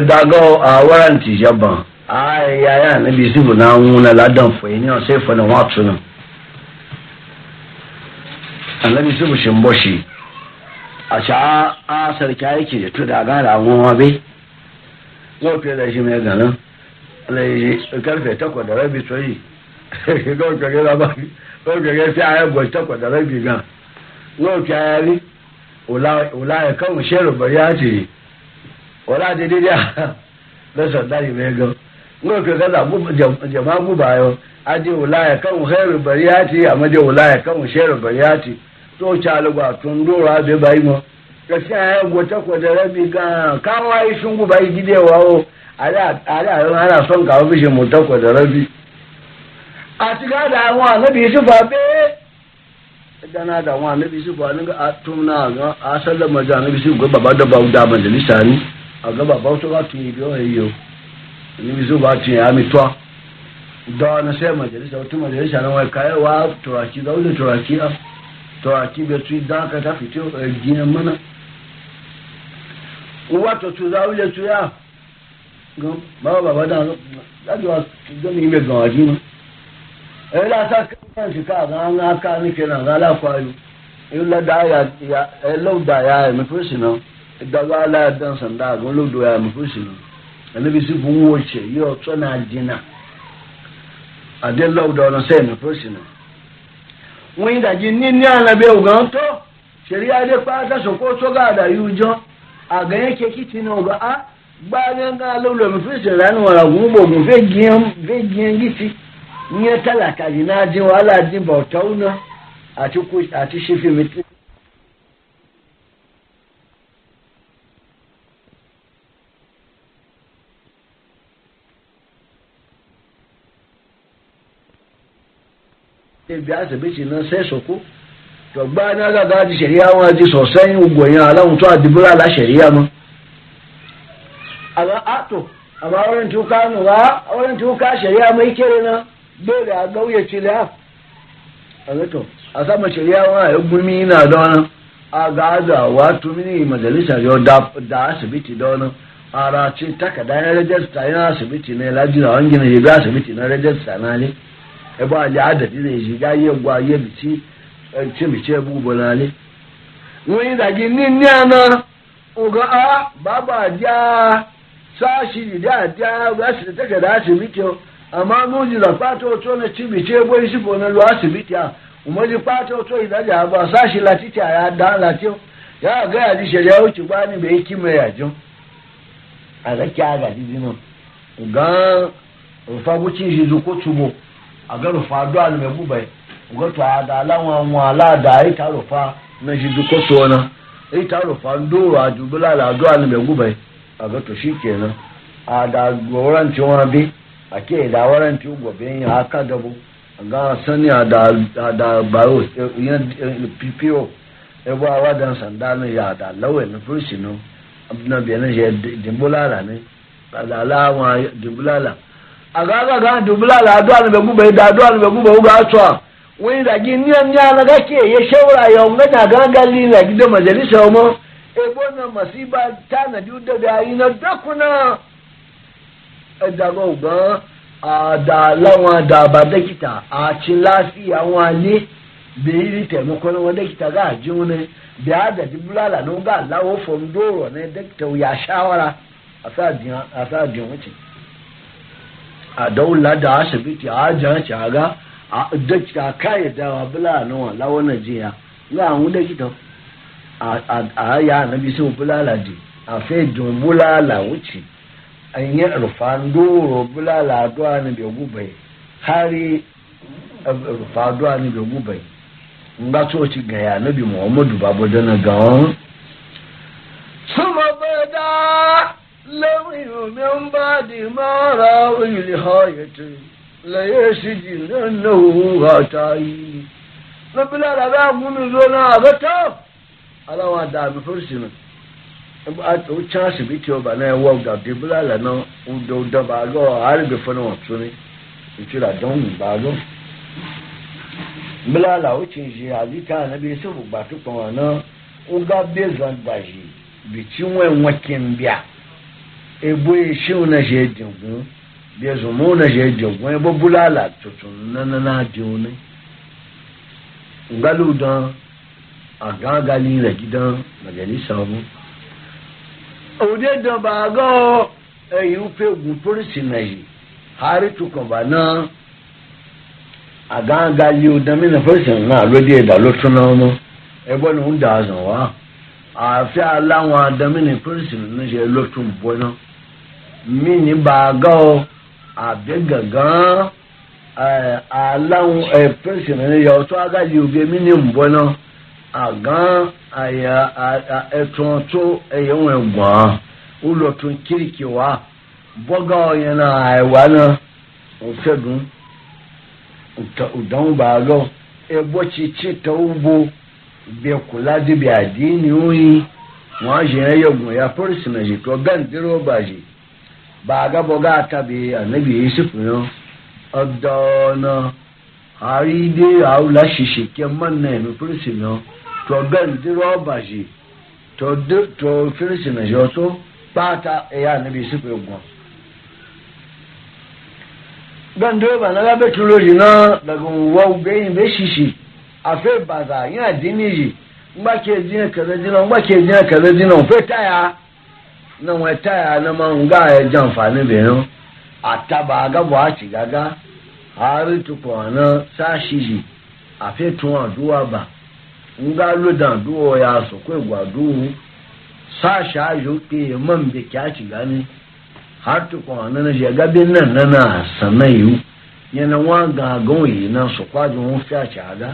dago a waranti jaban a yaya na bi sifu na wuna ladan fo ni o sai fo na watu na annabi sifu shin boshi a sha a sarki yake da tuda ga da goma bai ko fe da shi mai ganin alai karfe takwas da rabi soyi ko kage da ba ko kage fi aya go takwas da rabi gan ko kage ali ula ula kan shero bari ya ce wala da dai da rashin dari mai gan ngo ke gaza jama guba yo aje ulaya kan khairu bariyati amaje ulaya kan shairu bariyati to chalo ba tun dora be bai mo ka sha ya gota ko da rabi ga kan wai shun guba gidewa o ala ala ana son ka bishin mu ta ko da rabi a tiga da àwọn anabi su fa be dana da àwọn anabi su fa ni ga atuna ga asalla maja anabi su ga baba da bauda majalisa ni àgbà bàbá tó bá tún ibi ọ̀rọ̀ yìí o níbi tó bá tún yà á mi tọ́ dọ́wọ́ ní sẹ́yìn màjẹ̀lẹ́sà tó màjẹ̀lẹ́sà náà wọ́n ẹ̀ka ẹ̀ wá tọ̀ràkì lọ́wọ́ lè tọ̀ràkì á tọ̀ràkì bẹ tún dá kata fìtí ẹ̀gbìn mọ́nà wọ́n wá tọ̀tù lọ́wọ́ lè tún yà gan bàbá bàbá náà láti wá gbẹ́mí ibẹ̀ gan wájú mọ́ ẹ̀rọ láta kẹ́ńtì káàkiri àwọn akáàní kẹ́ńtì àwọn alákọ̀ọ́yọ̀ ẹ̀rọ lọ́dà yà ẹ̀mí fúrẹ́sì náà daga ala dan sanda ga lodo ya mu shi annabi su bu woce yo tsana jina a den lodo na sai mu shi na wọ́n da ji ni ni ala be o gan to sheria de pa ta so ko so ga da yu jo aga yake kiti na ga a gba gan ga lodo mu shi ra ni wala gun bo gun fe gien fe gien giti ni talaka ji na ji wala ji bautauna ati ku ati shifi mitin biya ta bishi nan sai soko to ba na ga gaji shari'a wa ji sosai ugoyin alawun to a dibura la shari'a ma amma a to amma wurin tuka mu ba wurin tuka shari'a mai kere na dole a gauye ci da a zato a sama shari'a wa ya gumi na da wani a gaza wato mini majalisa yau da asibiti da wani a racin takarda na rajista yana asibiti ne lajina wangina ya ga asibiti na rajista na ne ebe ali adadi na ejiga ihe ngwa ihe bichi chimichi ebe ugbo na anyị nwunye da gị nne ana uga a baba dia sashi dia dia ga shi take da shi bikyo amma nuji da fata oto na chimichi ebe isi bo na lua shi bikya umaji fata oto idaja ba sashi latiti ya da latio ya ga ya di sheria uchi bani be ikime ya jo aga kya ga di zino uga rufaguchi jizuko agarufa do almebubai goto ada lawa wa ala da ai tarufa na shi duko so la do almebubai agato shikenan ada goran ci wani bi ake da waran ci gobe yin haka dabo ga sani ada ada bayo yin ppo ebo e, e, e, awa dan sanda ne ya da lawe na fursi no abuna biyanin ya dimbulala ne ada lawa dimbulala agaga ga ndi bulala adwana begumba ida adwana begumba ugatwa winda ginia nyana gake ye shaura ya unga na ganga lila gide majalisa omo ebona masiba tana diuda da ina dakuna edago uga ada lawa da badakita a ci lafiya wani da yi taimakon wanda kita ga jiune da ya da dibulala no ga lawo fondoro ne dakta ya shawara a sa jin wuce a daula da asibiti a ajiya caga a da kayi dawa bula na wala wani jiya ya an wuda gita a ya na bi sun bulala ji a fai don la wuce an yi rufan doro la aduwa ne bai gubai hari rufa aduwa na bai gubai in ba so ci ga ya na bi muhammadu babu dana gawon sama bada لو من بعد ما رأوا نهايته ليسجننه غتاين ربنا لا بأقول زنا غتا على وعد بفرسنا ọ̀chá ṣìbìtì ọba náà ẹwọ́ ọ̀gàdì búláàlà náà ọdọ ọdọ bàálọ̀ àárẹ̀gbẹ̀ fún wọn tún ní ìtura dánwò bàálọ̀ búláàlà ó ti ń ṣe àlíkà ànábi ṣòfò gbàtúpọ̀ wọn náà ó gá bẹ́ẹ̀ zàgbà yìí bìtí wọn ẹ̀wọ̀n kí n bíà ebo ishiu na je jogun bi ezumu na je jogun ebo bulala tutun na na na di oni ngalu dan aga gali re gidan magali sawu ode dan ba go eyin polisi na yi hari tukun ba na aga gali odan mi na polisi na lodi eda lo tun na ọmọ ẹgbọ́n ni ó da àzàn wá àfi aláwọn adámínì pírísì ní ṣe ló tún náà mini baagaw abe gangan alahun ẹ̀fẹ́sìn ni yọ tó agáyé oge mini mbọ́nà àgán àyà ẹ̀tún tó ẹ̀yẹ wọn ẹ̀gbọ́n olùtún kiriki wa bọ́gà ọ̀yẹn náà àìwá náà òfẹ́gun ọ̀dọ́n baagaw ẹ̀bọ́ títí tó wúbo bẹ́ẹ̀ kò ládìbí àdínní òyìn wọ́n á yẹ ẹ̀yẹ̀gùn ya pọ́lísì na bẹ́ẹ̀ ń dérò bàjẹ́ baagabɔ gaata bi anabi yusufu no ɔdɔɔ no ariide awula hyehyɛ kyɛmma na ɛmi polisi no tɔgɛn de rɔba yi tɔde tɔ polisi na yɛ ɔso baata ɛyɛ anabi yusufu egun gbɛndo ba na labɛtu lori na dagun wɔw bɛyin bɛ hyehyɛ afei baza yɛn adi yi ngbakye di na kɛlɛ di na ngbakye di kɛlɛ di ofe taya. na wai taya na man ga ya e jan fani benin a taba ga ba ci gaga har tukwa na sashi ji a fetun aduwa ba n ga ludan duwa ya su kwai gwadu sashi ajo ke man be kya ci gani har tukwa na na shiga bin nan na na sannan yiwu yana wa gangan yi na su kwajin wọn fi a ci aga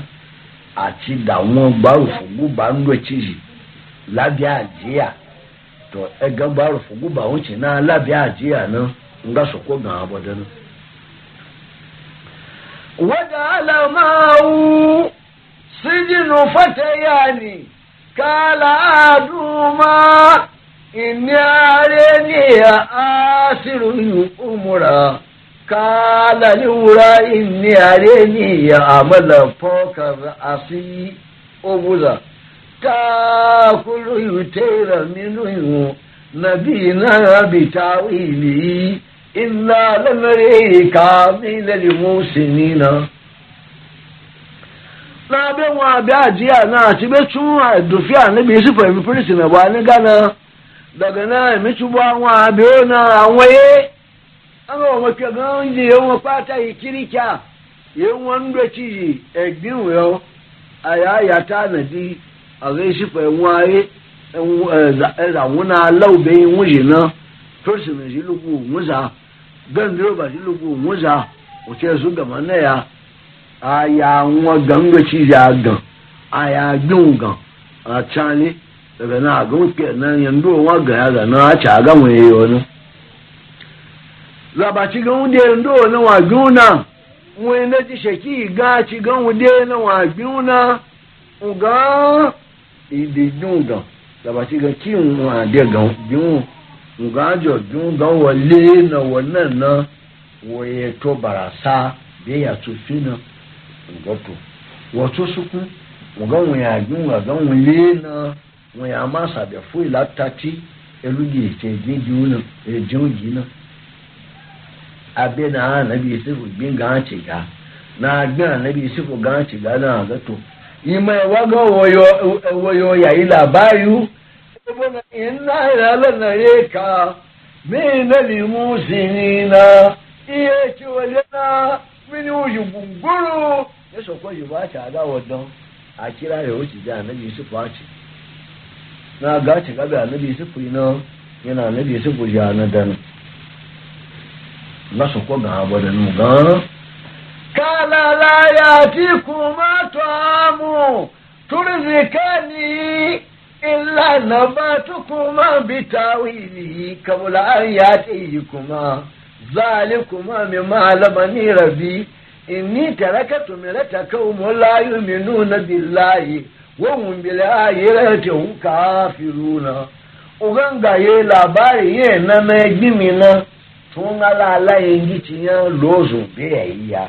àti dàwọn gbárùfùgbù bá ń lọ ẹtì yìí to egan ba rufu guba wuce na labiya jiya nan nga su ko gan abadan wada alamawu sijinu ni kala aduma inni areni ya asiru umura kala liwura inni areni ya amala fokar asi obuza تاكل يتير منه نبينا بتاويله إنا لنريك عامل للموسنين na be nwa abia a na ti be tun adufi anabi yusufu emi polisi na wa ni gana daga na emi tubu àwọn abi o na àwọn ye àwọn ọmọ kẹ gan yi wọn pata ikirika ye wọn ń aga shi fa waye za wuna na na lugu lugu gama na ya a ya nwa ganga ci ya aga a ya na a gan ke nan yanzu wa ga ya zana a ci a gan wani yi wani zabaci gan wude yanzu na wa gbin wani na ci shaki ga na wa na ide dun gan labati gan ki un ade gan dun nga jo dun gan wọlé na wọ náà na wọ yẹ tó barasa bí yà tó fi na nga tó wọ tó sukun nga wọn yà dun nga gan wọn lé na wọn yà má sàbẹ fún ìlà tati elugi ètò ẹdín dun na ẹdín e òjì na abẹ náà nàbí yusuf gbẹ gan ti ga náà gbẹ nàbí yusuf gan ti ga náà gàtó. ime wago woyo ya ila bayu inna ila lana yeka mina limusinina iye ci wajena mini wuji gunguru ya sokwa yi ba ta da wadon a kira ya wuce da annabi yusuf a na gaci gabe annabi yusuf na, yana annabi yusuf ya na da na ga قال لا يأتيكما طعام ترزقاني إلا نباتكما بتاويله قبل أن يأتيكما ذلكما مما علمني ربي إني تركت ملة قوم لا يؤمنون بالله وهم بالآخرة هم كافرون uganga ye labari ye na na egbi mi na tun ala ala yengi tiyan lozu bi eya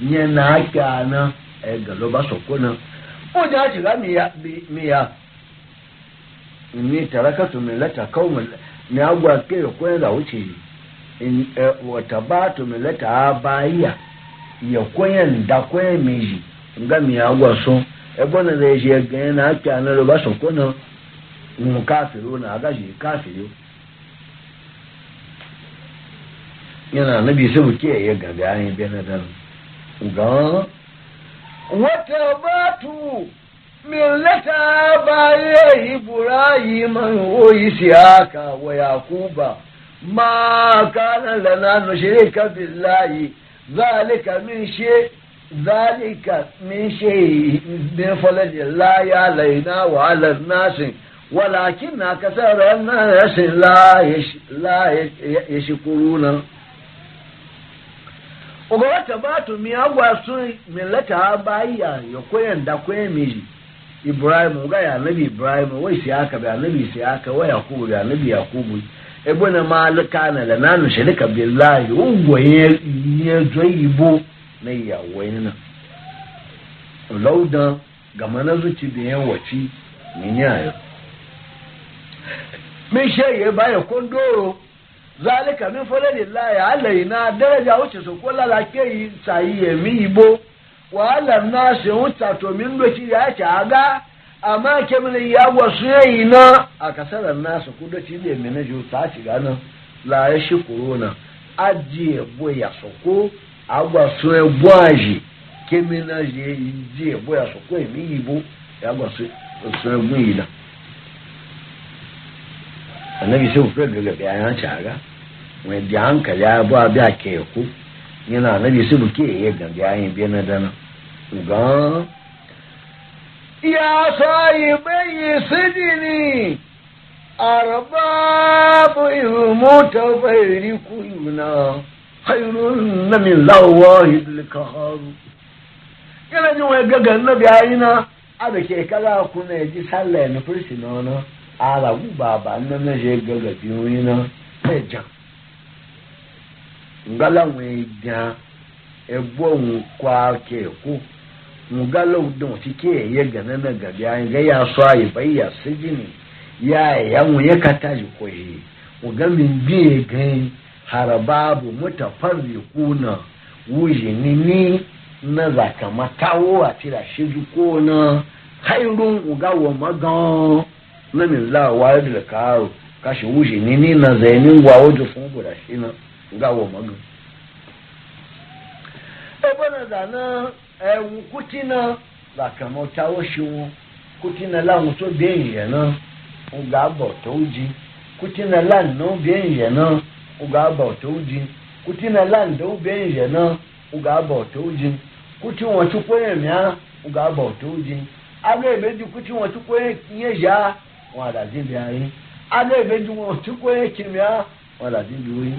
nye na aka na egaloba sokona oja shiga miya miya ni tarakatu millata qaumin ni agwa ke da wuce ya da nga miya agwa so ẹgbọ́n rẹ̀ ṣe na náà kí loba sokona bá sọ̀kọ́ náà ń káàfìrí ó náà agáṣe káàfìrí ó. yẹn náà níbi gan. wọ́tẹ̀bátù mílẹ́tà báyé ibrahim wo isiaka wa yakuba máa kánà lẹ́nà nushrika billahi zálíkà mí ṣe zálíkà mí ṣe ní fọlẹ́jì láyà lẹ́yìnà wàhálà náà sìn. ولكن أكثر الناس لا يشكرون ogowata batumia gwasu millata abaiya yokoyen da kwemiri ibrahim ga ya nabi ibrahim wai si aka ga nabi si aka ya yakubu ga nabi yakubu ebona malika na la nanu shirika billahi ugwaye ye joyibo na ya na lauda ga manazuci da yan waci min yayo min shaye baya kondoro zalika min fadlillahi alaina daraja wuce su kula la ke yi tsayi ya mi ibo wa ala na se wuta to min doki ya ci aga amma ke min ya wasu yayi na a kasarar nasu ku doki ne min ju ta ci gana la ya shi corona ya boya agwa so e boaji ke na je mi ibo ya gwa so so annabi sai fura daga yayan shaga mai da hankali ya bu abi ake ku yana annabi sai buke ya ga yayin bi na dana ga ya sai bai sidini arbabu mutafarriquna khairun min lawahi likaharu yana jin wai gaga annabi ayina a da ke kala kuna ji sallah na fursi na wani ala gu baba nan na je gagabi wina na ja ngala we ja egbo nwu kwa ke ngala udun ti ke ye gana gabi an ga ya so ayi bai ya sijini ya ya mu ye kata ji ko yi uga min bi gan harababu mutafarriquna wujini ni na zakamatawo a tira shi ko na khairun uga wa magan na min la wa da karo kashi wuce ni ni na zainin gwa wajen sun guda shi na gawo magan ebe na ewu kuti na lakamọ tawo shi wọn kuti na láwọn tó bí ihe náà ń ga bọ̀ tó kuti na láǹdó bí ihe náà ń ga bọ̀ tó kuti na láǹdó bí èèyàn náà ń ga bọ̀ tó wọn kó ga bọ̀ tó wọn kó yá. wada jimbi ayi ana ebe ju wọn ti kó yẹn kiri ya wada jimbi wi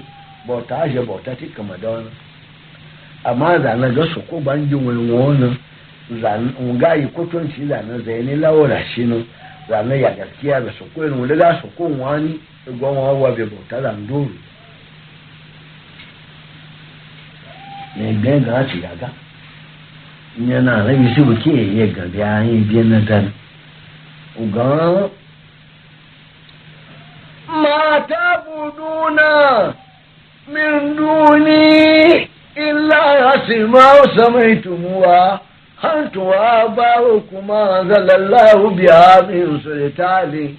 bọta ayẹ bọta ti kama dán àmọ́ zànà jọ sọkó bá ń ju wọn wọn nà zànà nga yìí kó tó ń si zànà zẹ ní láwọ rà sí nù zànà yàgà kí a bẹ sọkó yẹn wọn lẹ́gà sọkó wọn ni egbọ́ wọn wà bẹ bọta là ń dóòrò ní ẹgbẹ́ yàgà nyẹ náà rẹ yìí sì wò kí èyí ẹ̀ gàdé ayé bí náà dání ọ̀gán. ni illa ya ce ma wasa mai tumuwa har tuwa ba kuma zalallahu bi a min sultani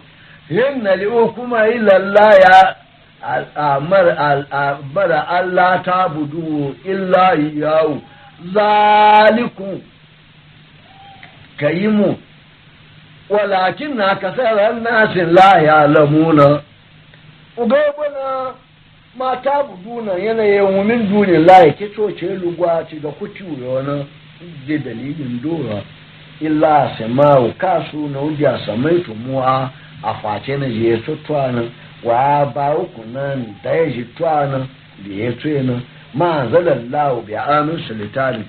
yin na li kuma ilallaya al'amar Allah ta budu illa ka yi mu. walakin na kasar annasin la ya lamuna ugaibuna mata buduna yanayin wumin duni laye kito ce lugwa ci ga kuti wani je dalilin dora illa sama'u kasu na a samai tumuwa a face na je su tuwanin wa ba uku nan da ya ji tuwanin da ya tuye nan ma zalar lawo bi amin silitari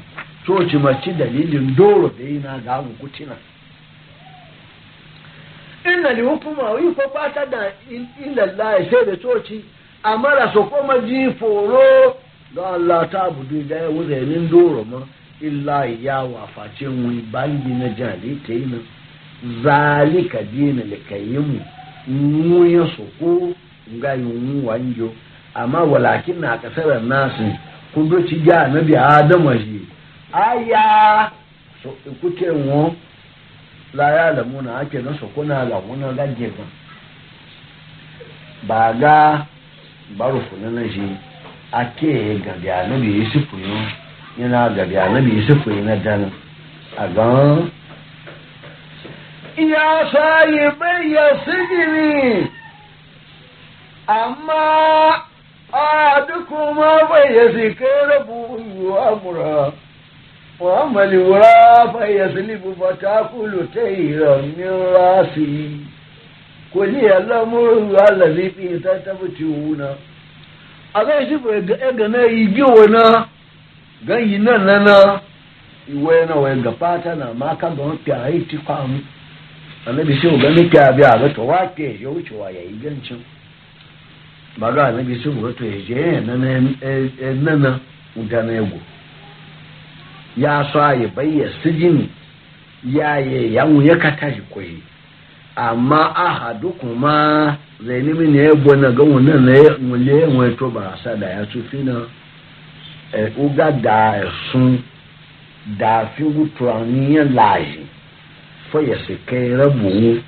so ci mace dalilin doro da yi na gamu kutina inna li hukuma yi ko fata da illa laye sai da coci amara sokwa maji foro ga Allah ta abudu da ya wuza yanin doro ma illa ya wafaci wani bangi na jali ta yi na zalika dina likayimu mu ya soko nga yi wa wanjo amma walakin na kasarar nasu kudo ci ga na bi adama shi aya so ikute won la ya muna ake na sokuna lamuna ga gefa ba ga baro kuna na shi ake gabi annabi yusufu yo yana gabi annabi yusufu yana dan a gan ya sayi sigiri amma a duk kuma bai ya zikai amura wa amali wura bai ya zilibu kulu ta yi ramin rasi kòlí ẹ̀ lọ́mọ́rù alàbí fi ìtàtàbù ti wù náà abẹ́ ìsìnkú ẹ̀gàn náà igi òwe na gan na na na na náà wẹ̀ gà pátá náà má ká gan pì àyè ti kọ́ àmú anabi sí ògá ní pì àbí àbẹ̀tọ̀ wá pì ẹ̀yẹ ó ti wà ya yìí gẹ́ǹ tsẹ́n bàbá anabi sí ògá tó na na na na ego ya amma ahadukuma zainimi ne ya gwana ga wannan na ya nwule ya nwule to ba sa da ya tufi na e, uga da e sun da fi guturani ya laji fa ya su kai rabu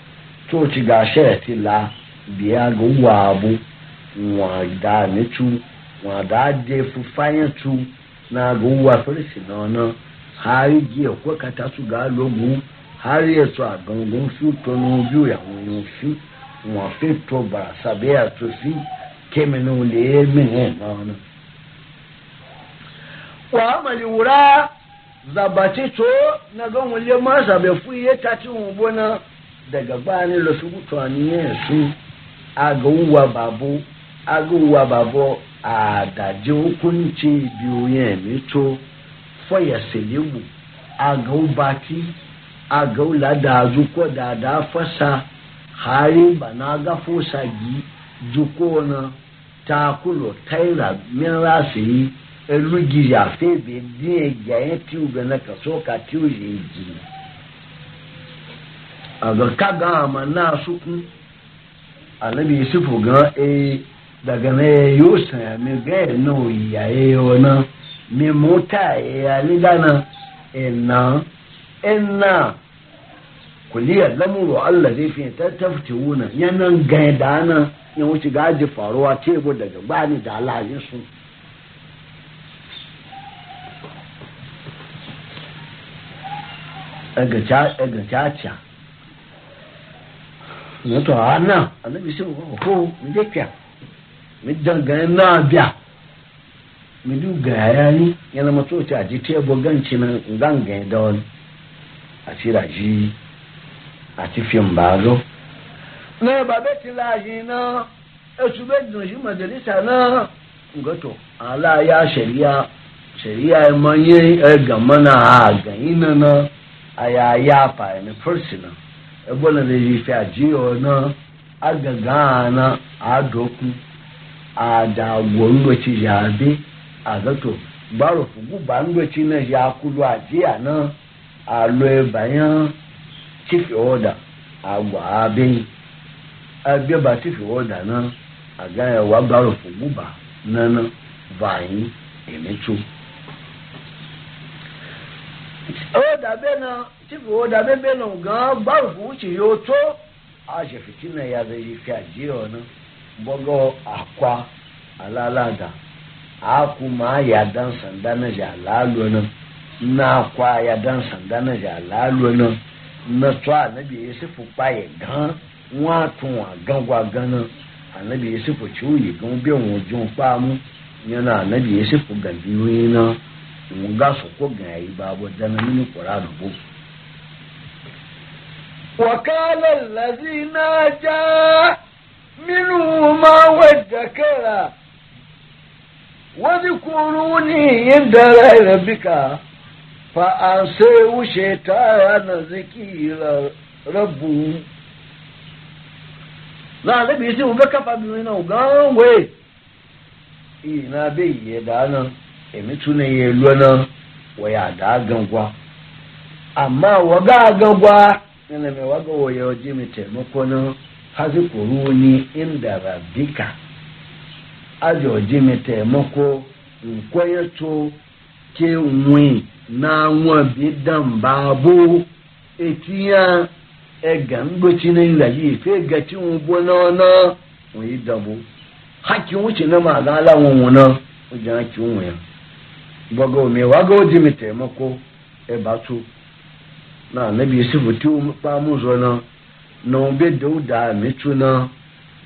to ci ga shayati la biya ga abu wa da ne tu wa da de fu fayan tu na ga wa firisi na wannan har giya e ko ka ta su ga logu Harriet agangan suto no ju ya won shi won fi to ba sabe ya to shi me no le me he na ona wa amali wura zabati to na ga won le ma sabe fu ye ta ti won bona daga ba ni lo su to ani yesu a uwa babu aga uwa babu adaje hukunci biyu yen mi to fo ya selebu aga ubati a gaula da zuko da da fasa hari ba na ga fosa gi zuko na takulo kaira min rafi elugi ya fe be die ya e ti uga na ka so ka ti uji ji a ka ga ma na su ku alabi yusufu ga e daga na e, yusa mi ga e, no ya e ona mi mota e alidana e na inna kuliyar lamuru Allah zai fi ta tafti wuna yanan gaida dana ya wuce gaji faruwa tebo daga bani da alayin su daga caca na to a nan annabi sai ko mu je kya mu ga na biya mu du ga yayi yana mato ta ji tebo ganci nan zan ga da wani a tira ji a ti fi mbazo na ba be ti la ji na e su be dun shi majalisa na ngoto ala ya sharia sharia e manye e gamana a ganina na aya ya pa ne personal e bona ne yi fi ajiyo na agaga na adoku adagwo ndochi ya bi agato gbaro fugu ba ndochi na ya kulu ajiya na aloe bayan chief order àgbà abẹ́yìn agbẹ́bà chief order náà àgáyẹ̀ wà gbàrò fún bùbà nánà báyìí èmi tó. order bẹ́ẹ̀ náà chief order bẹ́ẹ̀ bẹ́ẹ̀ náà gan gbàrò fún wùchì yóò tó àṣẹfìtì náà yàrá ìfẹ́ àjíyọ̀ náà bọ́gọ́ àkwa alálàdà na kwa ya dan sanda na ja lalu na na twa gan wa tun wa gan gwa gan na yi gan bi won jun pa mu yana annabi yusufu gan na mun ga ko gan yi babu dan mini qur'an bu وقال الذي ناجى منهما وادكر واذكروني عند ربك فأنسيه شيطان ذكير ربه na da bai sai uga kafa biyu na uga we ina bai ya da nan emi tuna ya luwa nan waya da gangwa amma waga gangwa yana mai waga hazi chenwe na nwa bidan babo etiya ẹgà ń gbòtí ní ilẹ̀ yìí fẹ́ ẹgà tí wọ́n bọ́ náà náà wọ́n yìí dàbò hákì wọ́n ti náà máa láàlá wọn wọn náà wọ́n jẹ́ hákì wọ́n yẹn gbọ́gọ́ omi wàgọ́ ó di mi tẹ̀ mọ́kọ́ ẹ e bá tó náà níbi ìsìnkú tí wọ́n pa mú sọ náà náà wọ́n bẹ́ẹ̀ dẹ́wọ́ dà mí tú náà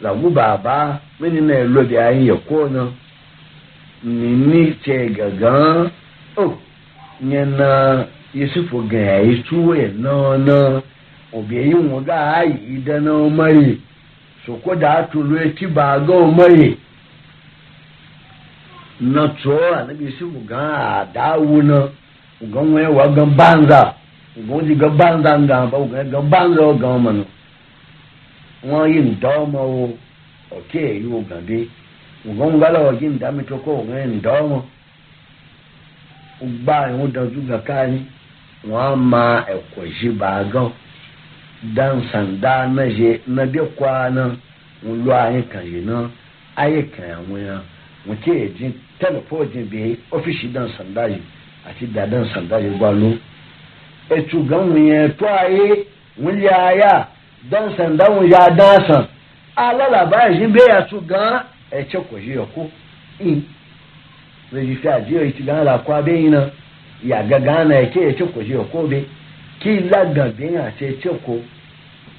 làwọn bàbá mí nínú ẹ̀ e lọ́bì ayé yẹ kọ́ náà nìní tẹ̀ gàgán. oh nyana yusufu gaa yayi tuwe na na obiyayi mu ga ayi idan na mari so ko da tulu eti ba ga mari na to anabi yusufu ga dawo na ugan waye wa gan banza ugan ji ga banza nga ba ugan ga banza ga manu wọ́n yí ǹdọ́ ọmọ wo ọ̀kẹ́ èyí ògàndé ògùn ń gbálọ̀ yí ǹdá mi tó kó ògùn ǹdọ́ ọmọ gbaa ho da so kakaa ni wɔn ama ɛkɔhye baagaw dansandaa na hye na de kwaa na wɔn lɔ ahe kan hye na ayɛ kan ho ya wɔn kyɛ yɛ gye tɛlifon gye bee ɔfisi dansandaa yi àti da dansandaa yi gba lo etu gan wɔn yɛ to aye wɔn yɛ aya dansandaa wɔn yɛ adansan alalaba yi bɛ yɛ to gan ɛkyɛ zai ji ta jiya gan la kwa ina ya ga gana ya ke ce ko je ko be ki la ga be ya ce ce ko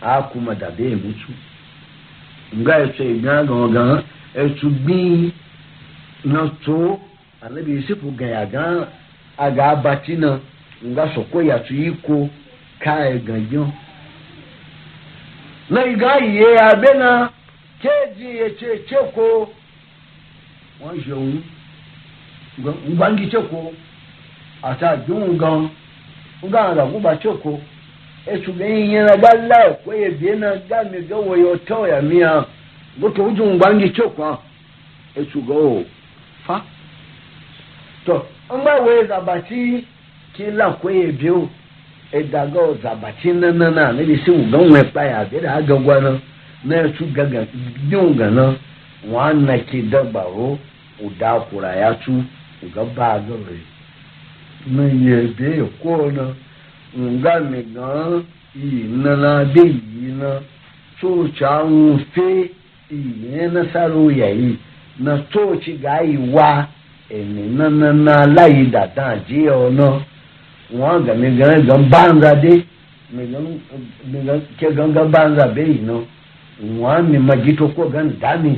a kuma da be mutu nga ya ce ga ga ga e tu bi na to annabi yusufu ga ya ga a ga batina nga so ko ya tu iko ka e ga yo na iga ye abena keji ya ce ce ko wọn ngwangi choko ata junga nganga kuba choko echugenyera balla kweye biena game gawo yoto ya mia goto uju ngwangi choko echugo fa to ngba we zabati kila kweye bio edaga zabati nanana ne bisi ugonwe pa ya bira agagwana na echu gaga junga na wana kidaba ho udakura ya tu gaba lórí mi yẹ bí èkó na nga mi gan yìí nana bí yìí na tóòtù àwọn fẹ ìyẹn na sáré òyà na tóòtù gà yìí wá èmi nana láyé dàda àjẹ ọ̀nà wọn gà mi gan gan bánza dé mi gan kẹ gan gan bánza bẹ́ẹ̀ yìí na wọn mi ma jí tó gan dá mi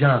jàn.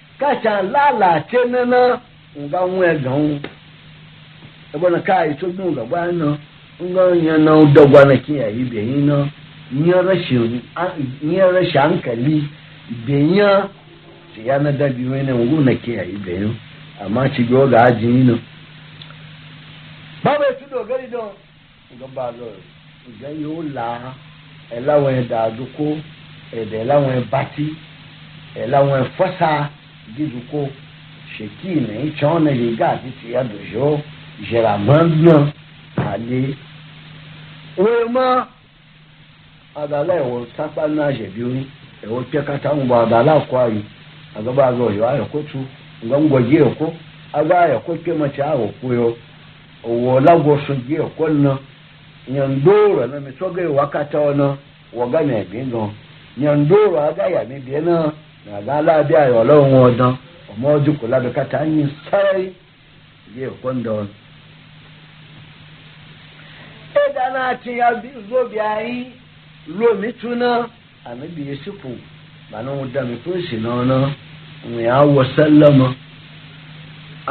kacha lalace nana nga nwe gawo ebona ka to dun ga bana nga nya na dogwa na kiya ibe hino nya rashin nya rashin hankali benya ti ya na dabi na ngu na kiya ibe yo amma ci go ga aji hino baba tu do gari don nga ba lo nga yo la ela wen da duko ede la wen bati wen fosa dizuko shekine ichone liga titi ya dojo jeramamna ali wema adala ewo na jebi ori ewo pekata ngbo adala kwa yi agaba azo yo ayo kotu nga ngbo ji eko aga ayo ko pe mo cha awo owo lago ji na nyandoro na aga ya bi bàbá aláàbí ayọ̀ ọlọ́run ọdán ọmọ ojúkọ lábẹ́kátà yín sáré ilé ẹ̀kọ́ ń dán. ẹ̀dá náà ti ya lóbi ayé lómi túná àmì bìyẹ sípò bàánú dàmí tó sì náà náà òun yà á wọ sẹ́lẹ̀mọ́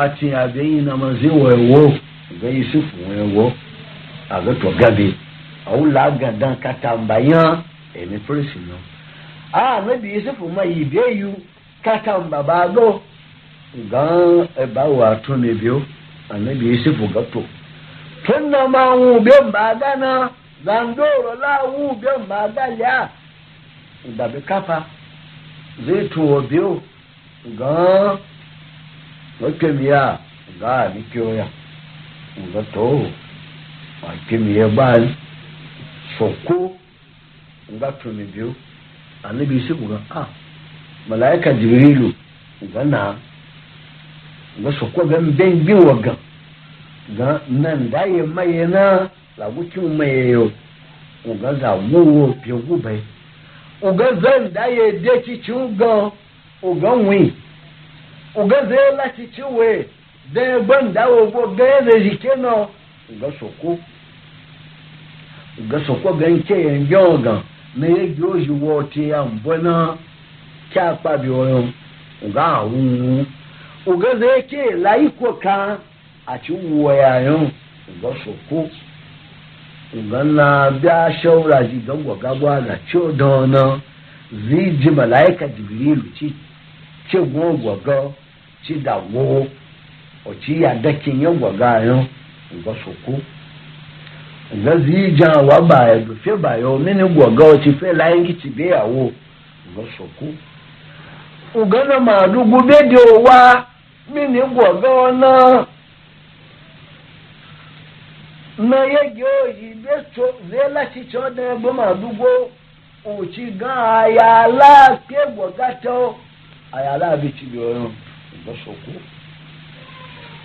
àti àbẹ̀yìn náà máa ń zéwọ̀ ẹ̀wọ́ àbẹ̀yìn sípò ẹ̀wọ́ àbẹ̀tọ̀ gàdé àwọn làágàdàn kàtàǹbà yán ẹ̀mí pírẹ̀sì náà. a na bi yusufu ma yi be yu kakan baba go gan ba wa to ne biyo annabi yusufu ga to tun na ma wu be ba gana zandoro la wu be ba galia da be kafa zai to biyo gan wakemiya ga alikiyoya ga to wakemiya ba soko ga to ne biyo annabi yusuf ga a ah, malaika jibrilu ga na ga su ko gan ben bin wagan ga nan da ya maye na lagukin maye yau uga za wuwo pegu bai uga zan da ya de cici uga uga wi uga zai la cici we da ban da wo ga ya da jike no uga soko uga soko gan ke yan gan na-eyi meyegi oji wote ya mbona kyakpabioyo ngahungu ugazeke laikoka aciwuwa yayo ugasoku ugana bya shaura jigangwa gagwa na codona ziji malaika jibrilu ci cigwogwago cidawo ociya dakin yagwagayo ugasoku zazi jan wa baya dufe baya omini gwaga wace fe layin gici beyawo ga soko ugana ma dugu bedo wa mini gwaga na na yege oyi beto zela cici ọdọ ẹgbẹ ma dugu oci gan ayala ke gwaga to ayala bi ci beyawo ga soko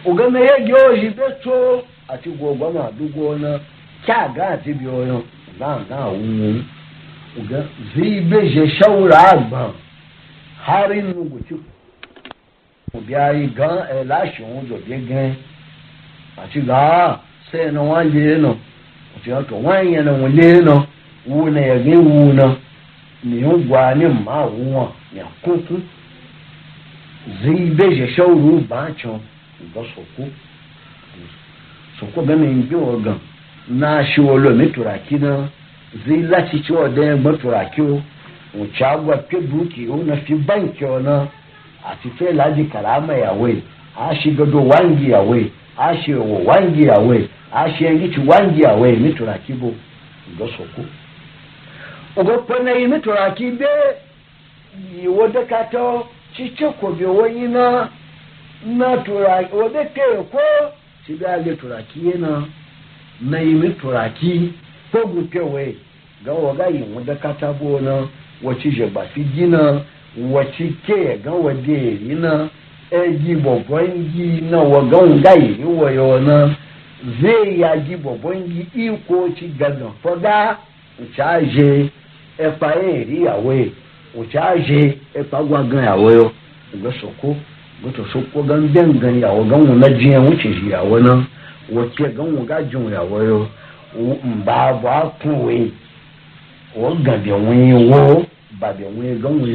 ugana yege oyi beto ati gwaga ma dugu na. kyaga ati bi oyo ganga awuwo uga zibe je shawura agba hari nugu ti obi ayi gan ẹ láṣẹ òun jọ̀dé gan àti gà á sẹ́yìn náà wọ́n lé nà àti ọkọ̀ ní ń gbà ní ní àkókò je na shi wo lo turaki na zi lati shi chi wo den mo turaki o o cha gwa pe buki o na fi banki o na a ti fe la di karama ya we a shi gado wangi ya we a shi wo wangi ya we a shi engi wangi ya we mi turaki bo go soku o na yi mi turaki be yi wo de ko bi wo yi na na turaki wo de ke ko na yi mituraki ko gufewe ga waga yi wadda katabo na wace jaba fi gina wace ke ga wade yi na egi babban gi na waga gayi yi wayo na zai ya gi babban gi iko ci gagan fada ncaje ẹpa e eri yawe ncaje ẹpa e gwagan yawe yo ga soko ga to soko gan gan yawo gan wuna jiyan wuce yawo na wòtí gan wò ga dùn yàwó yó mbà bọ akún wé wò gàdé wín wó bàbá wín gan yà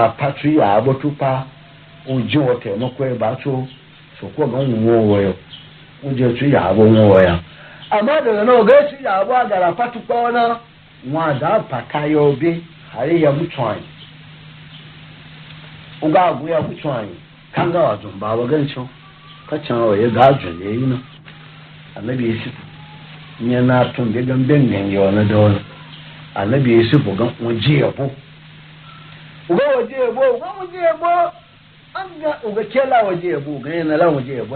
pa wọ tẹmọkọ ẹ bá tó sòkò gan wò yà á bọ wọ wọ yà àmọ́ yà pa uga guya kuchwani kanga anyị mbawa gancho kachan wa ya gajo ne yi na annabi yusuf na tun da gamben ne yi na da wani annabi yusuf ga waje yabo uga waje yabo uga waje yabo an ga uga kela waje yabo ga yana wuyo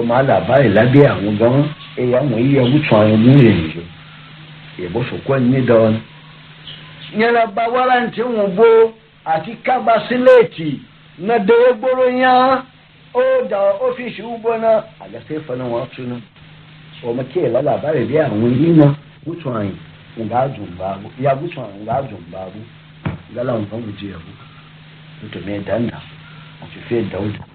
ọmọ alàbáyé lábẹ́ àwọn gan ẹ̀yà àwọn iye ọ̀gùtàn àwọn ọmọ ènìyàn ìbò sòkò ẹni dán. nyẹ́nà bá wàrà ntí wọn bó àti kábà síléètì náà dèrè gbòòrò yẹn ó dà ọ́fíìsì wúbọ náà àgàtẹ́ fẹ́ náà wọ́n tún náà ọmọ kí ẹ̀ lálàbáyé bí àwọn yìí náà gùtàn àyìn ǹgá dùn báàbò ìyá gùtàn àyìn ǹgá dùn báàbò gálà nǹkan wùjẹ́ ẹ̀bù nítorí ẹ̀dá náà àti fẹ́ dáwọ́ dáwọ́.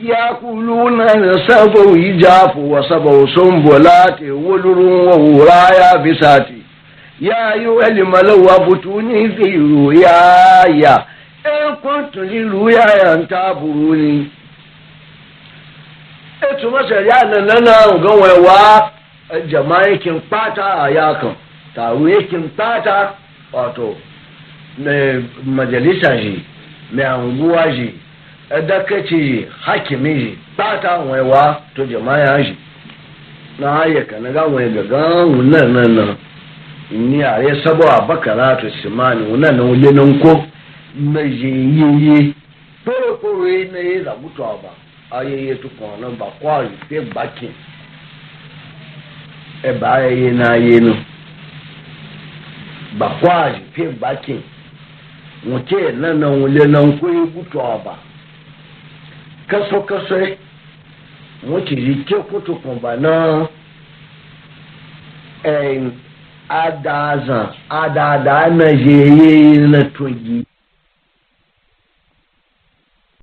ya يأكلون السبو يجاف وسبو سنبلات ya ya بساتي يا أيها الملو ya ya ya إن كنت ya ya تعبروني ètò mọ́sẹ̀lẹ́ ya nánà ọ̀gán wọn wá jama yake pátá àyà kan tàwọn yake pátá ọ̀tọ̀ mẹ majalisa yìí mai àwùgbọ́wá yìí edakaci hakimi bata waiwa to jama'a shi na hayyaka na gawai ga gawun nan nan nan ni a ya sabo a bakara to simani wunan nan wule nan ko na yiyi pere kore na yi zabutu a ba ayẹyẹ tó kàn ọ́nà bá kọ́ àrùté gbàkín ẹ bá ayẹyẹ náà yé nu bá kọ́ àrùté gbàkín wọn tiẹ̀ náà náà wọn na náà ń kó ewu tó ọba. kɛsɛkɛsɛ wotiri tse koto kɔnba na ɛɛ adaaza adaadaa na yeye na tɔnyi.